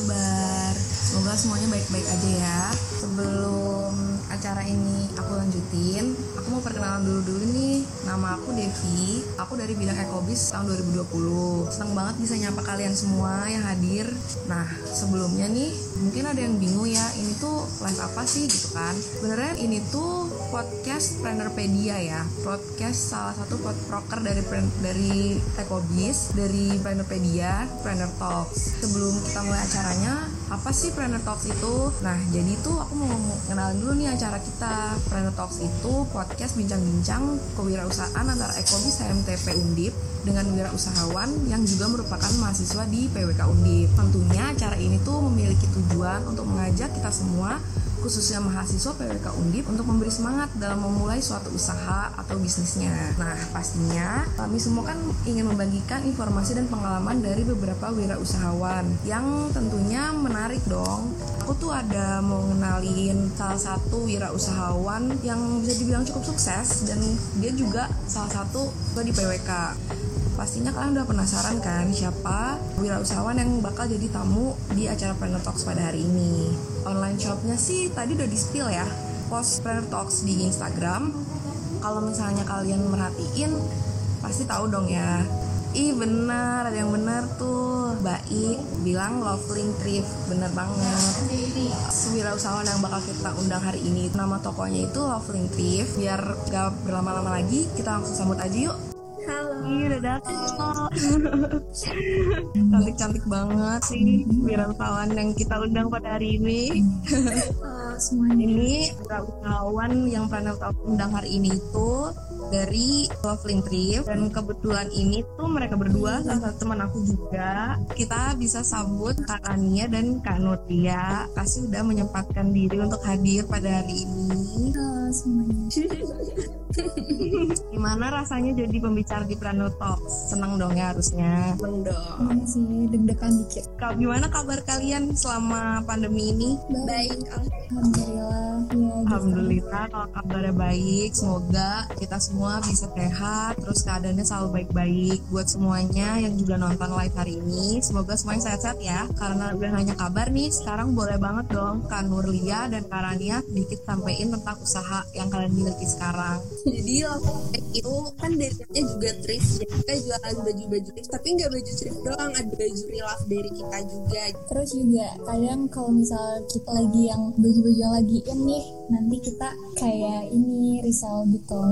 kabar? Semoga semuanya baik-baik aja ya. Sebelum acara ini aku lanjutin, aku mau perkenalan dulu-dulu nih. Nama aku Devi, aku dari bidang Ekobis tahun 2020. Senang banget bisa nyapa kalian semua yang hadir. Nah, sebelumnya nih, mungkin ada yang bingung ya, ini tuh live apa sih gitu kan? Benernya ini tuh podcast Plannerpedia ya. Podcast salah satu proker dari dari Ekobis, dari Plannerpedia, Planner Talks. Sebelum kita mulai acaranya, apa sih Planner Talks itu? Nah, jadi tuh aku mau kenalin dulu nih acara kita. Planner Talks itu podcast bincang-bincang kewirausahaan antara Ekobis HMTP Undip dengan wirausahawan yang juga merupakan mahasiswa di PWK Undip. Tentunya acara ini tuh memiliki tujuan untuk mengajak kita semua khususnya mahasiswa PWK Undip untuk memberi semangat dalam memulai suatu usaha atau bisnisnya. Nah, pastinya kami semua kan ingin membagikan informasi dan pengalaman dari beberapa wirausahawan yang tentunya menarik dong. Aku tuh ada mau ngenalin salah satu wirausahawan yang bisa dibilang cukup sukses dan dia juga salah satu di PWK pastinya kalian udah penasaran kan siapa wirausahawan yang bakal jadi tamu di acara Planner Talks pada hari ini. Online shopnya sih tadi udah di spill ya, post Planner Talks di Instagram. Kalau misalnya kalian merhatiin, pasti tahu dong ya. Ih bener, ada yang bener tuh Baik bilang Loveling Thrift Bener banget Wirausahawan yang bakal kita undang hari ini Nama tokonya itu Loveling Thrift Biar gak berlama-lama lagi Kita langsung sambut aja yuk Halo. Iya udah dateng Cantik-cantik banget sih wirausahawan yang kita undang pada hari ini. Halo semuanya. Ini wirausahawan yang pernah kita undang hari ini itu dari Loveling Trip. Dan kebetulan ini tuh mereka berdua salah satu teman aku juga. Kita bisa sambut Kak Ania dan Kak Nuria kasih udah menyempatkan diri untuk hadir pada hari ini semuanya. gimana rasanya jadi pembicara di Prano Talks senang dong ya harusnya Seneng dong. Iya sih deg-degan dikit. Kak, gimana kabar kalian selama pandemi ini? Baik. Alhamdulillah. Ya. Alhamdulillah kalau kabarnya baik, semoga kita semua bisa sehat, terus keadaannya selalu baik-baik buat semuanya yang juga nonton live hari ini. Semoga semuanya sehat-sehat ya. Karena udah nanya kabar nih, sekarang boleh banget dong Kak Nurlia dan Kak Rania sedikit sampein tentang usaha yang kalian miliki sekarang. jadi Lovely itu kan darinya juga thrift jadi kita jualan baju-baju thrift tapi nggak baju thrift doang ada baju real dari kita juga Terus juga kadang kalau misal kita lagi yang baju-baju yang lagi in nih, nanti kita kayak ini risau gitu.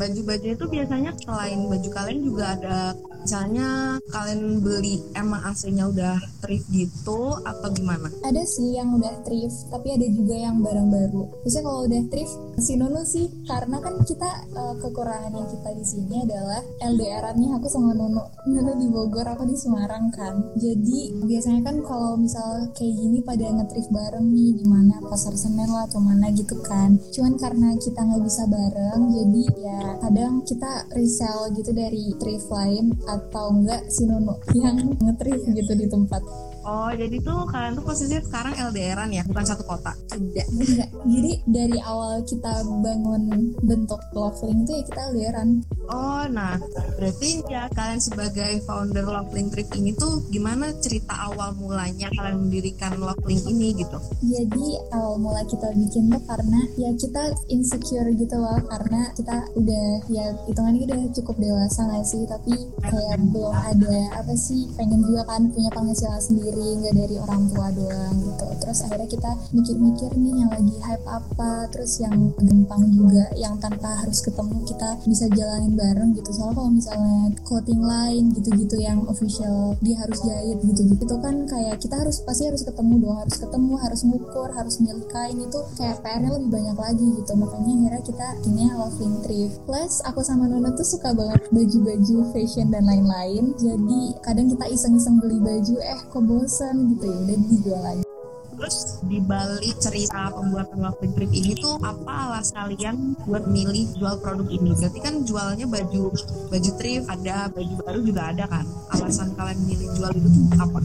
Baju-bajunya itu biasanya selain baju kalian juga ada misalnya kalian beli emang aslinya udah thrift gitu atau gimana? Ada sih yang udah thrift, tapi ada juga yang barang baru. Biasanya kalau udah thrift, si Nunu sih, karena kan kita eh, kekurangan yang kita di sini adalah LDR-nya aku sama Nunu. Nunu di Bogor, aku di Semarang kan. Jadi biasanya kan kalau misal kayak gini pada nge-thrift bareng nih di mana pasar Senen lah atau mana gitu kan. Cuman karena kita nggak bisa bareng, jadi ya kadang kita resell gitu dari thrift lain atau enggak si Nunu yang nge-thrift gitu di tempat. Oh jadi tuh kalian tuh posisinya sekarang LDRan ya, bukan satu kota? tidak Enggak. Jadi dari awal kita bangun bentuk Loveling itu ya kita LDRan. Oh, nah berarti ya kalian sebagai founder Loveling Trip ini tuh gimana cerita awal mulanya kalian mendirikan Loveling ini gitu? Jadi awal mula kita bikin tuh karena ya kita insecure gitu loh karena kita udah ya hitungannya udah cukup dewasa gak sih tapi kayak belum ada apa sih pengen juga kan punya penghasilan sendiri nggak dari orang tua doang gitu terus akhirnya kita mikir-mikir nih yang lagi hype apa terus yang gampang juga yang tanpa harus ketemu kita bisa jalanin bareng gitu. Soalnya kalau misalnya clothing line gitu-gitu yang official dia harus jahit gitu gitu itu kan kayak kita harus pasti harus ketemu dong. Harus ketemu harus ngukur harus milih kain itu kayak PR-nya lebih banyak lagi gitu. Makanya akhirnya kita ini loving thrift. Plus aku sama Nona tuh suka banget baju-baju fashion dan lain-lain. Jadi kadang kita iseng-iseng beli baju eh kok bosen gitu ya. Udah dijual lagi Terus di balik cerita pembuatan Lovely Trip ini tuh apa alas kalian buat milih jual produk ini? Berarti kan jualnya baju baju thrift ada, baju baru juga ada kan? Alasan kalian milih jual itu tuh apa?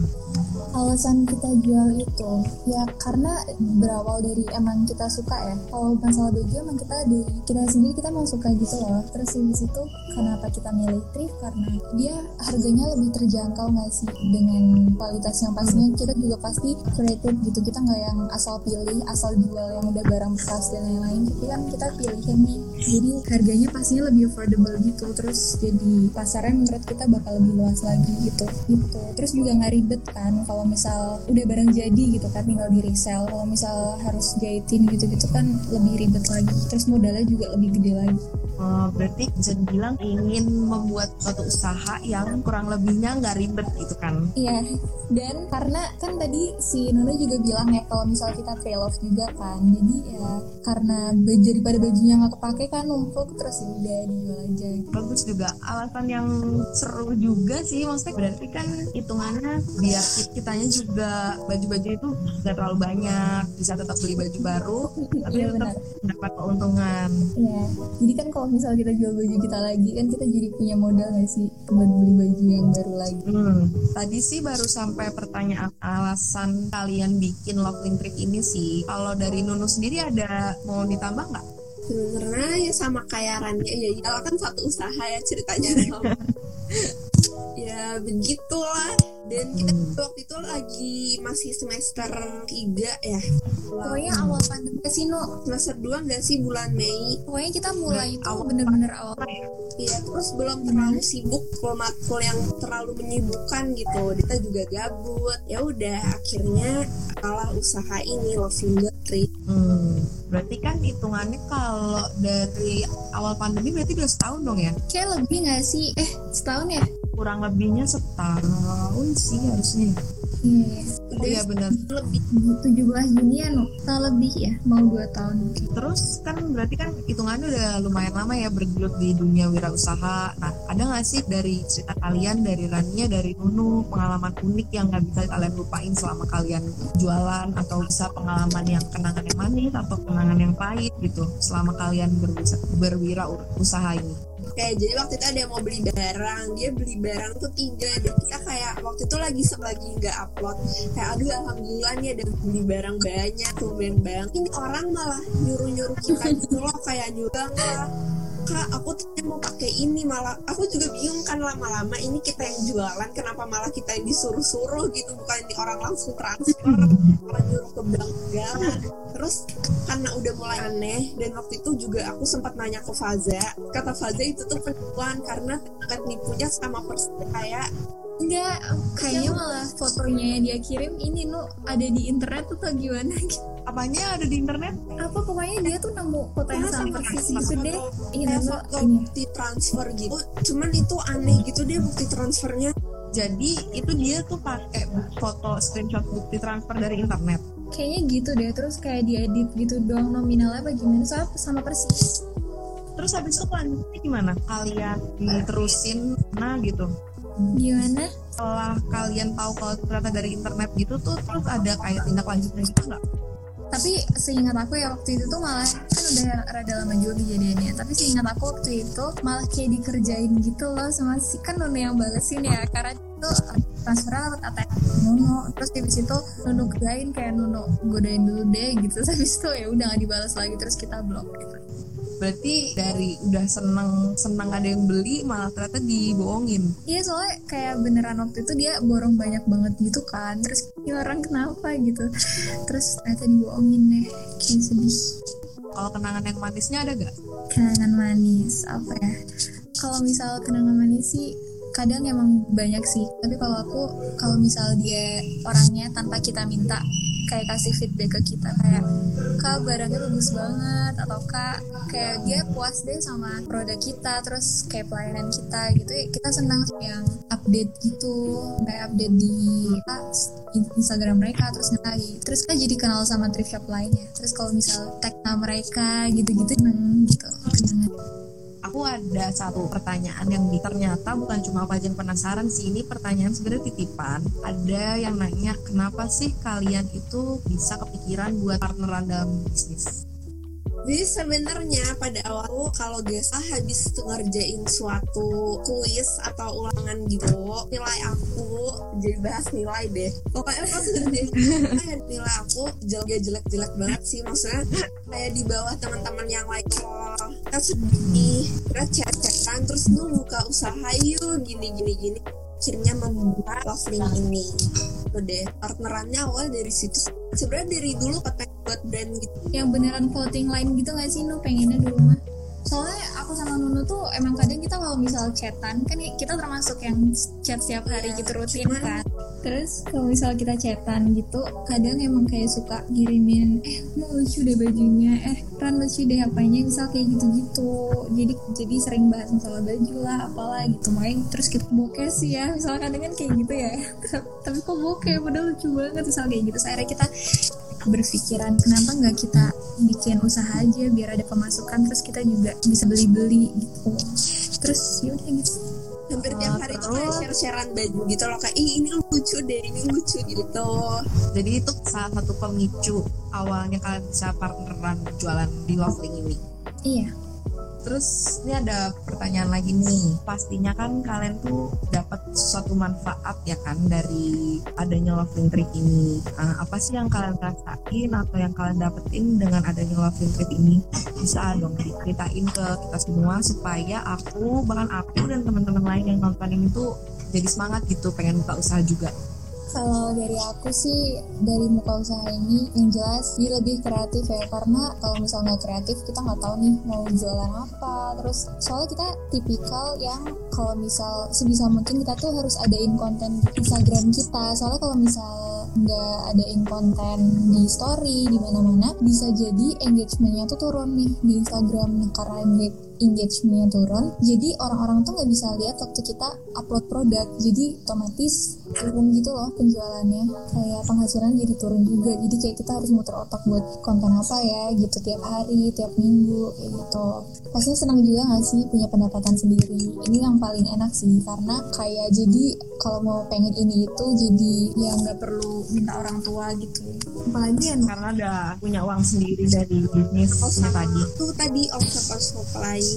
Alasan kita jual itu ya karena berawal dari emang kita suka ya. Kalau masalah baju emang kita di kita sendiri kita emang suka gitu loh. Terus di situ kenapa kita milih thrift? Karena dia harganya lebih terjangkau nggak sih dengan kualitas yang pastinya kita juga pasti creative gitu. Kita nggak yang asal pilih asal jual yang udah barang bekas dan lain-lain. Tapi kan kita pilihin nih jadi harganya pastinya lebih affordable gitu. Terus jadi pasarnya menurut kita bakal lebih luas lagi gitu. Gitu. Terus juga nggak ribet kan kalau misal udah barang jadi gitu kan tinggal di resell. Kalau misal harus jahitin gitu-gitu kan lebih ribet lagi. Terus modalnya juga lebih gede lagi. Uh, berarti bisa dibilang ingin membuat suatu usaha yang kurang lebihnya nggak ribet gitu kan? Iya, dan karena kan tadi si Nuna juga bilang ya kalau misal kita trail off juga kan, jadi ya karena baju daripada bajunya nggak kepake kan numpuk terus ya udah dijual aja. Bagus juga. Alasan yang seru juga sih, maksudnya berarti kan hitungannya biar kitanya juga baju-baju itu nggak terlalu banyak, bisa tetap beli baju baru, tapi Iya, tetap benar. mendapat keuntungan. Iya, jadi kan kalau misal kita jual baju kita lagi kan kita jadi punya modal nggak sih buat beli baju yang baru lagi. Hmm, tadi sih baru sampai pertanyaan alasan kalian bikin Loveling Trip ini sih. Kalau dari Nunu sendiri ada mau ditambah nggak? sebenarnya ya sama kayak Rania ya ya kan satu usaha ya ceritanya ya begitulah dan kita Hmm. waktu itu lagi masih semester 3 ya Pokoknya awal pandemi sih no, semester 2 enggak sih bulan Mei pokoknya kita mulai itu Awal- bener-bener awal. Iya, terus belum terlalu sibuk, matkul yang terlalu menyibukkan gitu. Kita juga gabut. Ya udah, akhirnya kalah usaha ini Loving Tree. Hmm, berarti kan hitungannya kalau dari awal pandemi berarti udah setahun dong ya? Kayak lebih nggak sih? Eh setahun ya? Kurang lebihnya setahun sih harusnya. Iya. Oh iya benar. Lebih 17 Juni ya no, tahun lebih ya, mau 2 tahun. Terus kan berarti kan hitungannya udah lumayan lama ya bergelut di dunia wirausaha. Nah, ada nggak sih dari cerita kalian, dari Rania, dari Nunu, pengalaman unik yang nggak bisa kalian lupain selama kalian jualan atau bisa pengalaman yang kenangan yang manis atau kenangan yang pahit gitu selama kalian berwirausaha ini? kayak jadi waktu itu ada yang mau beli barang, dia beli barang tuh tiga dan kita kayak waktu itu lagi lagi nggak upload. Kayak aduh alhamdulillah nih ada beli barang banyak, tumben banget. Ini orang malah nyuruh-nyuruh kita gitu loh kayak nyuruh lah kak aku tuh mau pakai ini malah aku juga bingung kan lama-lama ini kita yang jualan kenapa malah kita yang disuruh-suruh gitu bukan ini orang langsung transfer orang nyuruh ke bank segala terus karena udah mulai aneh dan waktu itu juga aku sempat nanya ke Faza kata Faza itu tuh penipuan karena tingkat nipunya sama persis kayak Enggak, kayaknya malah fotonya yang dia kirim ini no ada di internet atau gimana gitu. Apanya ada di internet? Apa pokoknya dia tuh nemu foto yang sama persis gitu deh. Ini kayak no, foto ini. bukti transfer gitu cuman itu aneh gitu deh bukti transfernya Jadi itu dia tuh pakai foto screenshot bukti transfer dari internet. Kayaknya gitu deh, terus kayak diedit gitu doang nominalnya apa gimana soalnya sama persis. Terus habis itu lanjutnya gimana? Kalian diterusin nah gitu. Gimana? Setelah kalian tahu kalau ternyata dari internet gitu tuh terus ada kayak tindak lanjutnya gitu nggak? Tapi seingat aku ya waktu itu tuh malah kan udah rada lama juga kejadiannya. Tapi seingat aku waktu itu malah kayak dikerjain gitu loh sama si kan Nunu yang balesin ya karena itu transfer lewat ATM Nunu terus habis itu Nunu kerjain kayak Nunu godain dulu deh gitu terus habis itu ya udah nggak dibalas lagi terus kita blok gitu. Berarti dari udah seneng seneng ada yang beli malah ternyata dibohongin. Iya soalnya kayak beneran waktu itu dia borong banyak banget gitu kan terus ini orang kenapa gitu terus ternyata dibohongin deh kayak sedih. Kalau kenangan yang manisnya ada gak? kenangan manis apa ya kalau misal kenangan manis sih kadang emang banyak sih tapi kalau aku kalau misal dia orangnya tanpa kita minta kayak kasih feedback ke kita kayak kak barangnya bagus banget atau kak kayak dia puas deh sama produk kita terus kayak pelayanan kita gitu ya kita senang yang update gitu kayak update di Instagram mereka terus ngai terus kita jadi kenal sama thrift shop lainnya. Terus kalau misal tag mereka gitu-gitu seneng gitu kenangan aku ada satu pertanyaan yang ternyata bukan cuma aku penasaran sih. Ini pertanyaan sebenarnya titipan. Ada yang nanya kenapa sih kalian itu bisa kepikiran buat partneran dalam bisnis? Jadi sebenarnya pada awal kalau biasa habis ngerjain suatu kuis atau ulangan gitu nilai aku jadi bahas nilai deh. Pokoknya pas ngerjain nilai aku jelek jelek jelek banget sih. Maksudnya kayak di bawah teman-teman yang lain. kalau kita sedih kita chat-chatan terus lu buka usaha yuk gini gini gini. Akhirnya membuat Loveling ini. Itu deh partnerannya awal dari situ. Sebenarnya dari dulu pengen buat brand gitu. Yang beneran voting line gitu gak sih nu pengennya dulu mah soalnya aku sama Nunu tuh emang kadang kita kalau misal chatan kan kita termasuk yang chat setiap hari gitu rutin kan. Terus kalau misal kita chatan gitu kadang emang kayak suka ngirimin eh mau lucu deh bajunya eh ran lucu deh apanya misal kayak gitu-gitu. Jadi jadi sering bahas masalah baju lah apalah gitu. Makanya terus kita bokeh sih ya. Misalnya kadang kan kayak gitu ya. Tapi kok bokeh? Padahal lucu banget misal kayak gitu. Saya kita berpikiran kenapa nggak kita bikin usaha aja biar ada pemasukan terus kita juga bisa beli-beli gitu. Terus yaudah gitu. Hampir tiap hari tuh kayak share-sharean baju gitu loh kayak Ih, ini lucu deh ini lucu gitu. Jadi itu salah satu pemicu awalnya kalian bisa partneran jualan di Loveling ini iya Terus ini ada pertanyaan lagi nih. Pastinya kan kalian tuh dapat suatu manfaat ya kan dari adanya loving trip ini. Uh, apa sih yang kalian rasain atau yang kalian dapetin dengan adanya loving trip ini? Bisa dong diceritain ke kita semua supaya aku bahkan aku dan teman-teman lain yang nonton ini tuh jadi semangat gitu pengen buka usaha juga. Kalau dari aku sih dari muka usaha ini yang jelas dia lebih kreatif ya. Karena kalau misalnya kreatif kita nggak tahu nih mau jualan apa. Terus soalnya kita tipikal yang kalau misal sebisa mungkin kita tuh harus adain konten Instagram kita. Soalnya kalau misal nggak adain konten di story di mana-mana bisa jadi engagementnya tuh turun nih di Instagram. Nah, karena engagementnya turun jadi orang-orang tuh nggak bisa lihat waktu kita upload produk jadi otomatis turun gitu loh penjualannya. Kayak penghasilan jadi turun juga jadi kayak kita harus muter otak buat konten apa ya gitu tiap hari tiap minggu kayak gitu. Pastinya senang juga gak sih punya pendapatan sendiri? Ini yang paling enak sih karena kayak jadi kalau mau pengen ini itu jadi ya nggak perlu minta orang tua gitu. Apalagi kan karena udah punya uang sendiri dari bisnis oh, tadi. Tuh tadi offshore lain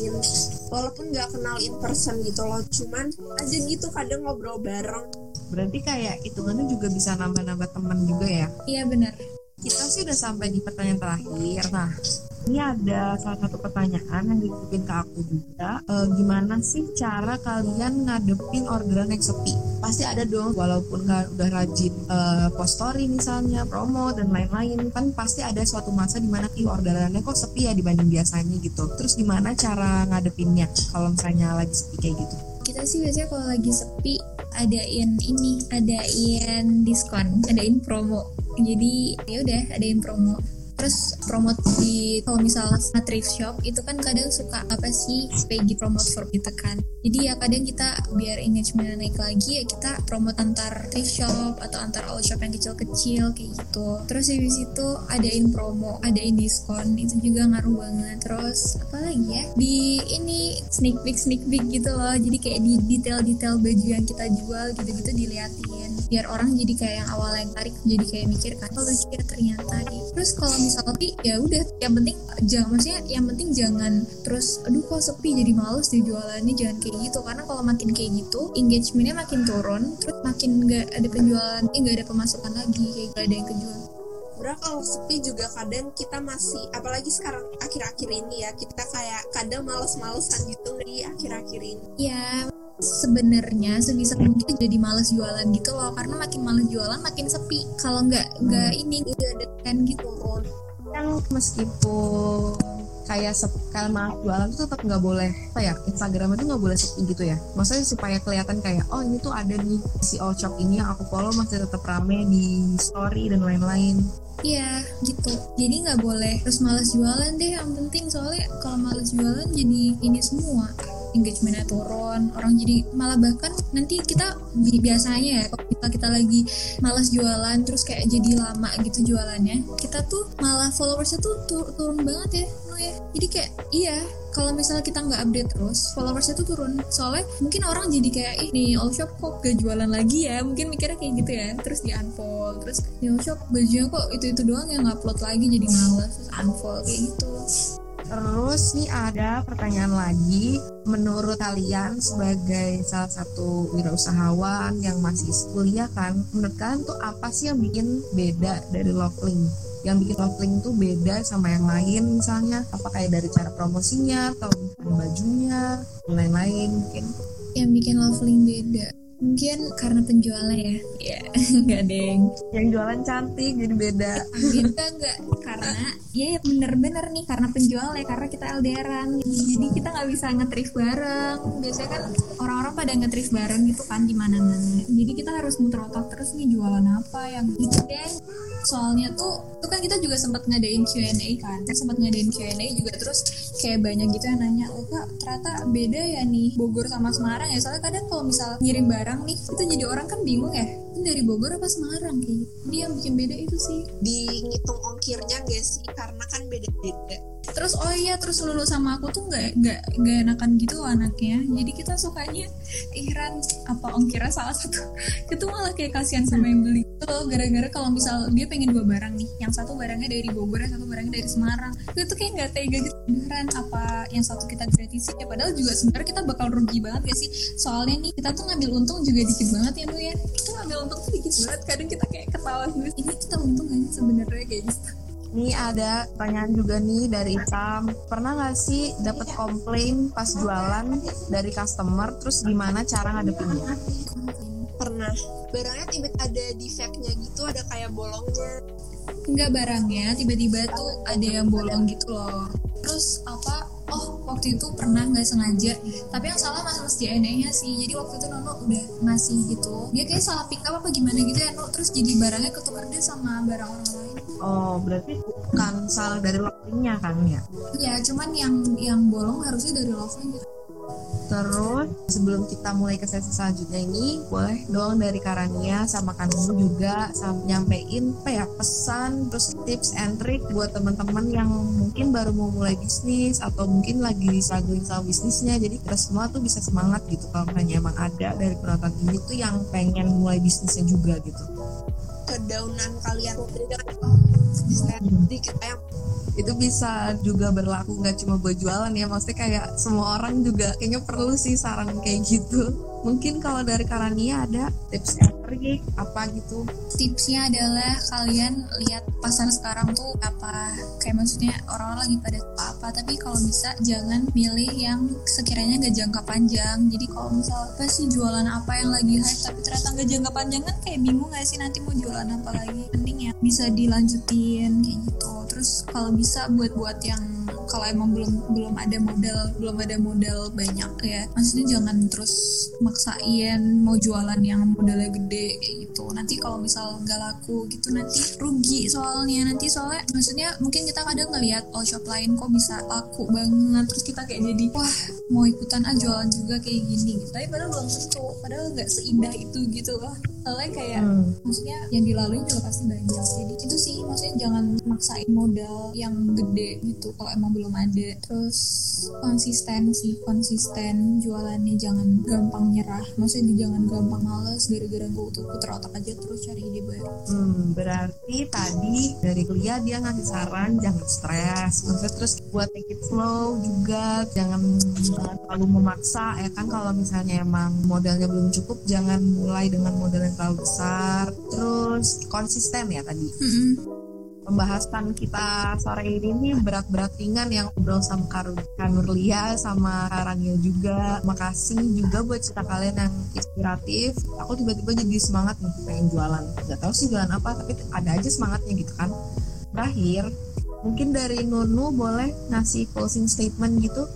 walaupun nggak kenal in person gitu loh cuman aja gitu kadang ngobrol bareng. Berarti kayak hitungannya juga bisa nambah-nambah temen juga ya? Iya benar kita sih udah sampai di pertanyaan terakhir nah. Ini ada salah satu pertanyaan yang dititipin ke aku juga. E, gimana sih cara kalian ngadepin orderan yang sepi? Pasti ada dong walaupun kan udah rajin e, post story misalnya promo dan lain-lain. Kan pasti ada suatu masa di mana ki orderannya kok sepi ya dibanding biasanya gitu. Terus gimana cara ngadepinnya kalau misalnya lagi sepi kayak gitu? Kita sih biasanya kalau lagi sepi adain ini adain diskon adain promo jadi ya udah adain promo. Terus promote di kalau misal thrift shop itu kan kadang suka apa sih pagi promote for gitu kan. Jadi ya kadang kita biar engagement naik lagi ya kita promote antar thrift shop atau antar all shop yang kecil-kecil kayak gitu. Terus habis itu adain promo adain diskon itu juga ngaruh banget. Terus apa lagi ya? Di ini sneak peek sneak peek gitu loh. Jadi kayak di detail-detail baju yang kita jual gitu-gitu diliatin biar orang jadi kayak yang awal yang tarik jadi kayak mikir kan oh lucu ya ternyata? Gitu terus kalau misalnya ya udah yang penting jangan maksudnya yang penting jangan terus aduh kok sepi jadi males di jualannya jangan kayak gitu. Karena kalau makin kayak gitu engagementnya makin turun terus makin nggak ada penjualan eh nggak ada pemasukan lagi kayak gak ada yang kejual. Sebenarnya kalau sepi juga kadang kita masih apalagi sekarang akhir-akhir ini ya kita kayak kadang males-malesan gitu di akhir-akhir ini. Ya sebenarnya sebisa mungkin jadi males jualan gitu loh. Karena makin males jualan makin sepi. Kalau nggak nggak ini nggak ada kan gitu yang meskipun kayak kalau maaf jualan tuh tetap nggak boleh apa ya Instagram itu nggak boleh sepi gitu ya. Maksudnya supaya kelihatan kayak oh ini tuh ada nih si shop ini yang aku follow masih tetap rame di story dan lain-lain. Iya gitu. Jadi nggak boleh terus males jualan deh Yang penting. Soalnya kalau males jualan jadi ini semua engagementnya turun orang jadi malah bahkan nanti kita biasanya ya kalau kita, kita lagi malas jualan terus kayak jadi lama gitu jualannya kita tuh malah followersnya tuh tur turun banget ya ya. Jadi kayak iya kalau misalnya kita nggak update terus followersnya tuh turun. Soalnya mungkin orang jadi kayak ih nih all shop kok gak jualan lagi ya? Mungkin mikirnya kayak gitu ya. Terus di unfollow terus nih all shop bajunya kok itu itu doang yang upload lagi jadi males terus unfollow kayak gitu Terus nih ada pertanyaan lagi, menurut kalian sebagai salah satu wirausahawan yang masih kuliah kan, menurut kalian tuh apa sih yang bikin beda dari Loveling? Yang bikin Loveling tuh beda sama yang lain misalnya, apa kayak dari cara promosinya atau bajunya, lain-lain mungkin. yang bikin Loveling beda mungkin karena penjualnya ya. Ya nggak deng. Yang jualan cantik jadi beda. Enggak enggak karena ya ya bener-bener nih karena penjualnya karena kita LDRan jadi kita nggak bisa ngetrif bareng. Biasanya kan orang-orang pada ngetrif bareng gitu kan di mana-mana. Jadi kita harus muter otak terus nih jualan apa yang gitu deh soalnya tuh itu kan kita juga sempat ngadain Q&A kan kita sempat ngadain Q&A juga terus kayak banyak gitu yang nanya oh kak ternyata beda ya nih Bogor sama Semarang ya? Soalnya kadang kalau misal ngirim barang nih itu jadi orang kan bingung ya ini dari Bogor apa Semarang kayak gitu dia yang bikin beda itu sih. Di ngitung ongkirnya gak sih? Karena kan beda-beda. Terus oh iya terus lulu sama aku tuh nggak nggak nggak enakan gitu anaknya. Jadi kita sukanya iran apa ongkirnya salah satu. Itu malah kayak kasihan sama yang beli. Itu loh gara-gara kalau misal dia pengen dua barang nih yang satu barangnya dari Bogor yang satu barangnya dari Semarang. Itu tuh kayak nggak tega gitu. Beneran apa yang satu kita gratisin ya. Padahal juga sebenarnya kita bakal rugi banget gak sih? Soalnya nih kita tuh ngambil untung juga dikit banget ya bu ya. Kita ngambil untung tuh dikit banget kadang kita kayak ketawa gitu ini kita untung gak sih sebenarnya kayak gitu Nih ada pertanyaan juga nih dari Itam. Pernah nggak sih dapat komplain pas jualan dari customer? Terus gimana cara ngadepinnya? pernah barangnya tiba ada defectnya gitu ada kayak bolongnya nggak barangnya tiba-tiba tuh ada yang bolong gitu loh terus apa oh waktu itu pernah nggak sengaja. Tapi yang salah mas mas JNE nya sih. Jadi waktu itu Nono udah ngasih gitu. Dia kayak salah pick up apa gimana gitu ya Nono? Terus jadi barangnya ketukar deh sama barang orang lain. Oh berarti bukan salah dari lockingnya kan ya? ya cuman yang yang bolong harusnya dari Lovely gitu Terus. Sebelum kita mulai ke sesi selanjutnya ini boleh dong dari Karania sama Kanu juga sama nyampein apa ya pesan terus tips and trick buat teman-teman yang mungkin baru mau mulai bisnis atau mungkin lagi struggling sama bisnisnya. Jadi kita semua tuh bisa semangat gitu kalau misalnya emang ada dari penonton ini tuh yang pengen mulai bisnisnya juga gitu. Kedaunan kalian di kita yang itu bisa juga berlaku nggak cuma buat jualan ya maksudnya kayak semua orang juga kayaknya perlu sih saran kayak gitu. Mungkin kalau dari Karania ada tips trick apa gitu? Tipsnya adalah kalian lihat pasar sekarang tuh apa kayak maksudnya orang-orang lagi pada suka apa. Tapi kalau bisa jangan milih yang sekiranya gak jangka panjang. Jadi kalau misal apa sih jualan apa yang lagi hype tapi ternyata gak jangka panjang kan kayak bingung gak sih nanti mau jualan apa lagi? Mending ya bisa dilanjutin kayak gitu terus kalau bisa buat-buat yang kalau emang belum belum ada modal belum ada modal banyak ya. Maksudnya jangan terus maksain mau jualan yang modalnya gede kayak gitu. Nanti kalau misal nggak laku gitu nanti rugi soalnya. Nanti soalnya maksudnya mungkin kita kadang ngelihat all shop lain kok bisa laku banget. Terus kita kayak jadi wah mau ikutan ah jualan juga kayak gini. Gitu. Tapi padahal belum tentu. Padahal nggak seindah itu gitu loh. Soalnya kayak Hmm. maksudnya yang dilalui juga pasti banyak. Jadi itu sih maksudnya jangan maksain modal yang gede gitu. Kalau emang belum ada. Terus konsisten sih konsisten. Jualannya jangan gampang nyerah. Maksudnya jangan gampang males gara-gara gue puter otak aja terus cari ide baru. Hmm, berarti tadi dari kuliah dia ngasih saran jangan stres, maksudnya terus buat take it slow juga, jangan terlalu memaksa ya kan? Kalau misalnya emang modalnya belum cukup jangan mulai dengan modal yang terlalu besar, terus konsisten ya tadi. Pembahasan kita sore ini nih berat-berat ringan yang ngobrol sama Kar Kanurlia sama Karania juga. Makasih juga buat cerita kalian yang inspiratif. Aku tiba-tiba jadi semangat nih pengen jualan. Gak tahu sih jualan apa, tapi ada aja semangatnya gitu kan. Terakhir, mungkin dari Nunu boleh ngasih closing statement gitu.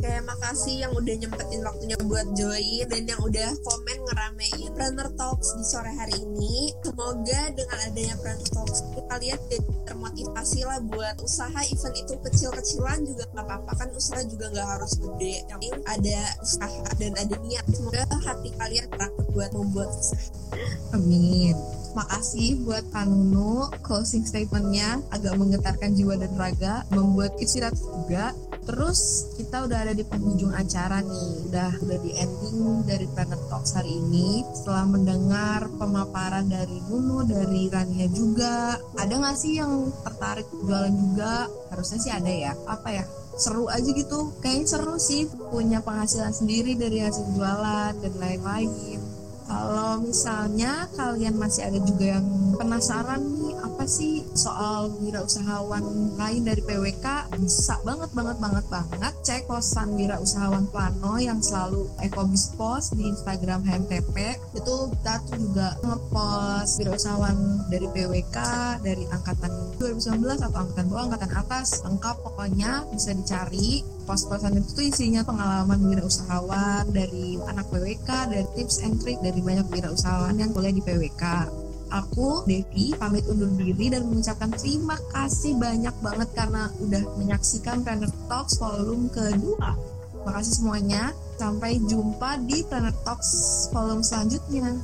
Kayak makasih yang udah nyempetin waktunya buat join dan yang udah komen ngeramein Planner Talks di sore hari ini. Semoga dengan adanya Planner Talks itu kalian jadi termotivasi lah buat usaha event itu kecil-kecilan juga nggak apa-apa kan usaha juga nggak harus gede. Yang ada usaha dan ada niat. Semoga hati kalian takut buat membuat usaha. Amin. Makasih buat Kanunu closing statementnya agak menggetarkan jiwa dan raga, membuat istirahat juga. Terus kita udah ada di penghujung acara nih, udah udah di ending dari Planet Talks hari ini. Setelah mendengar pemaparan dari Nunu, dari Rania juga, ada nggak sih yang tertarik jualan juga? Harusnya sih ada ya. Apa ya? seru aja gitu kayaknya seru sih punya penghasilan sendiri dari hasil jualan dan lain-lain kalau misalnya kalian masih ada juga yang penasaran sih soal wirausahawan lain dari PWK bisa banget banget banget banget. Cek posan wirausahawan Plano yang selalu ekobis post di Instagram HMTP itu kita tuh juga ngepost wirausahawan dari PWK dari angkatan 2019 atau angkatan bawah angkatan atas. Lengkap pokoknya bisa dicari. Pos-posan itu tuh isinya pengalaman wirausahawan dari anak PWK dari tips and trick dari banyak wirausahawan yang kuliah di PWK aku Devi pamit undur diri dan mengucapkan terima kasih banyak banget karena udah menyaksikan Planet Talks volume kedua. Makasih semuanya. Sampai jumpa di Planet Talks volume selanjutnya.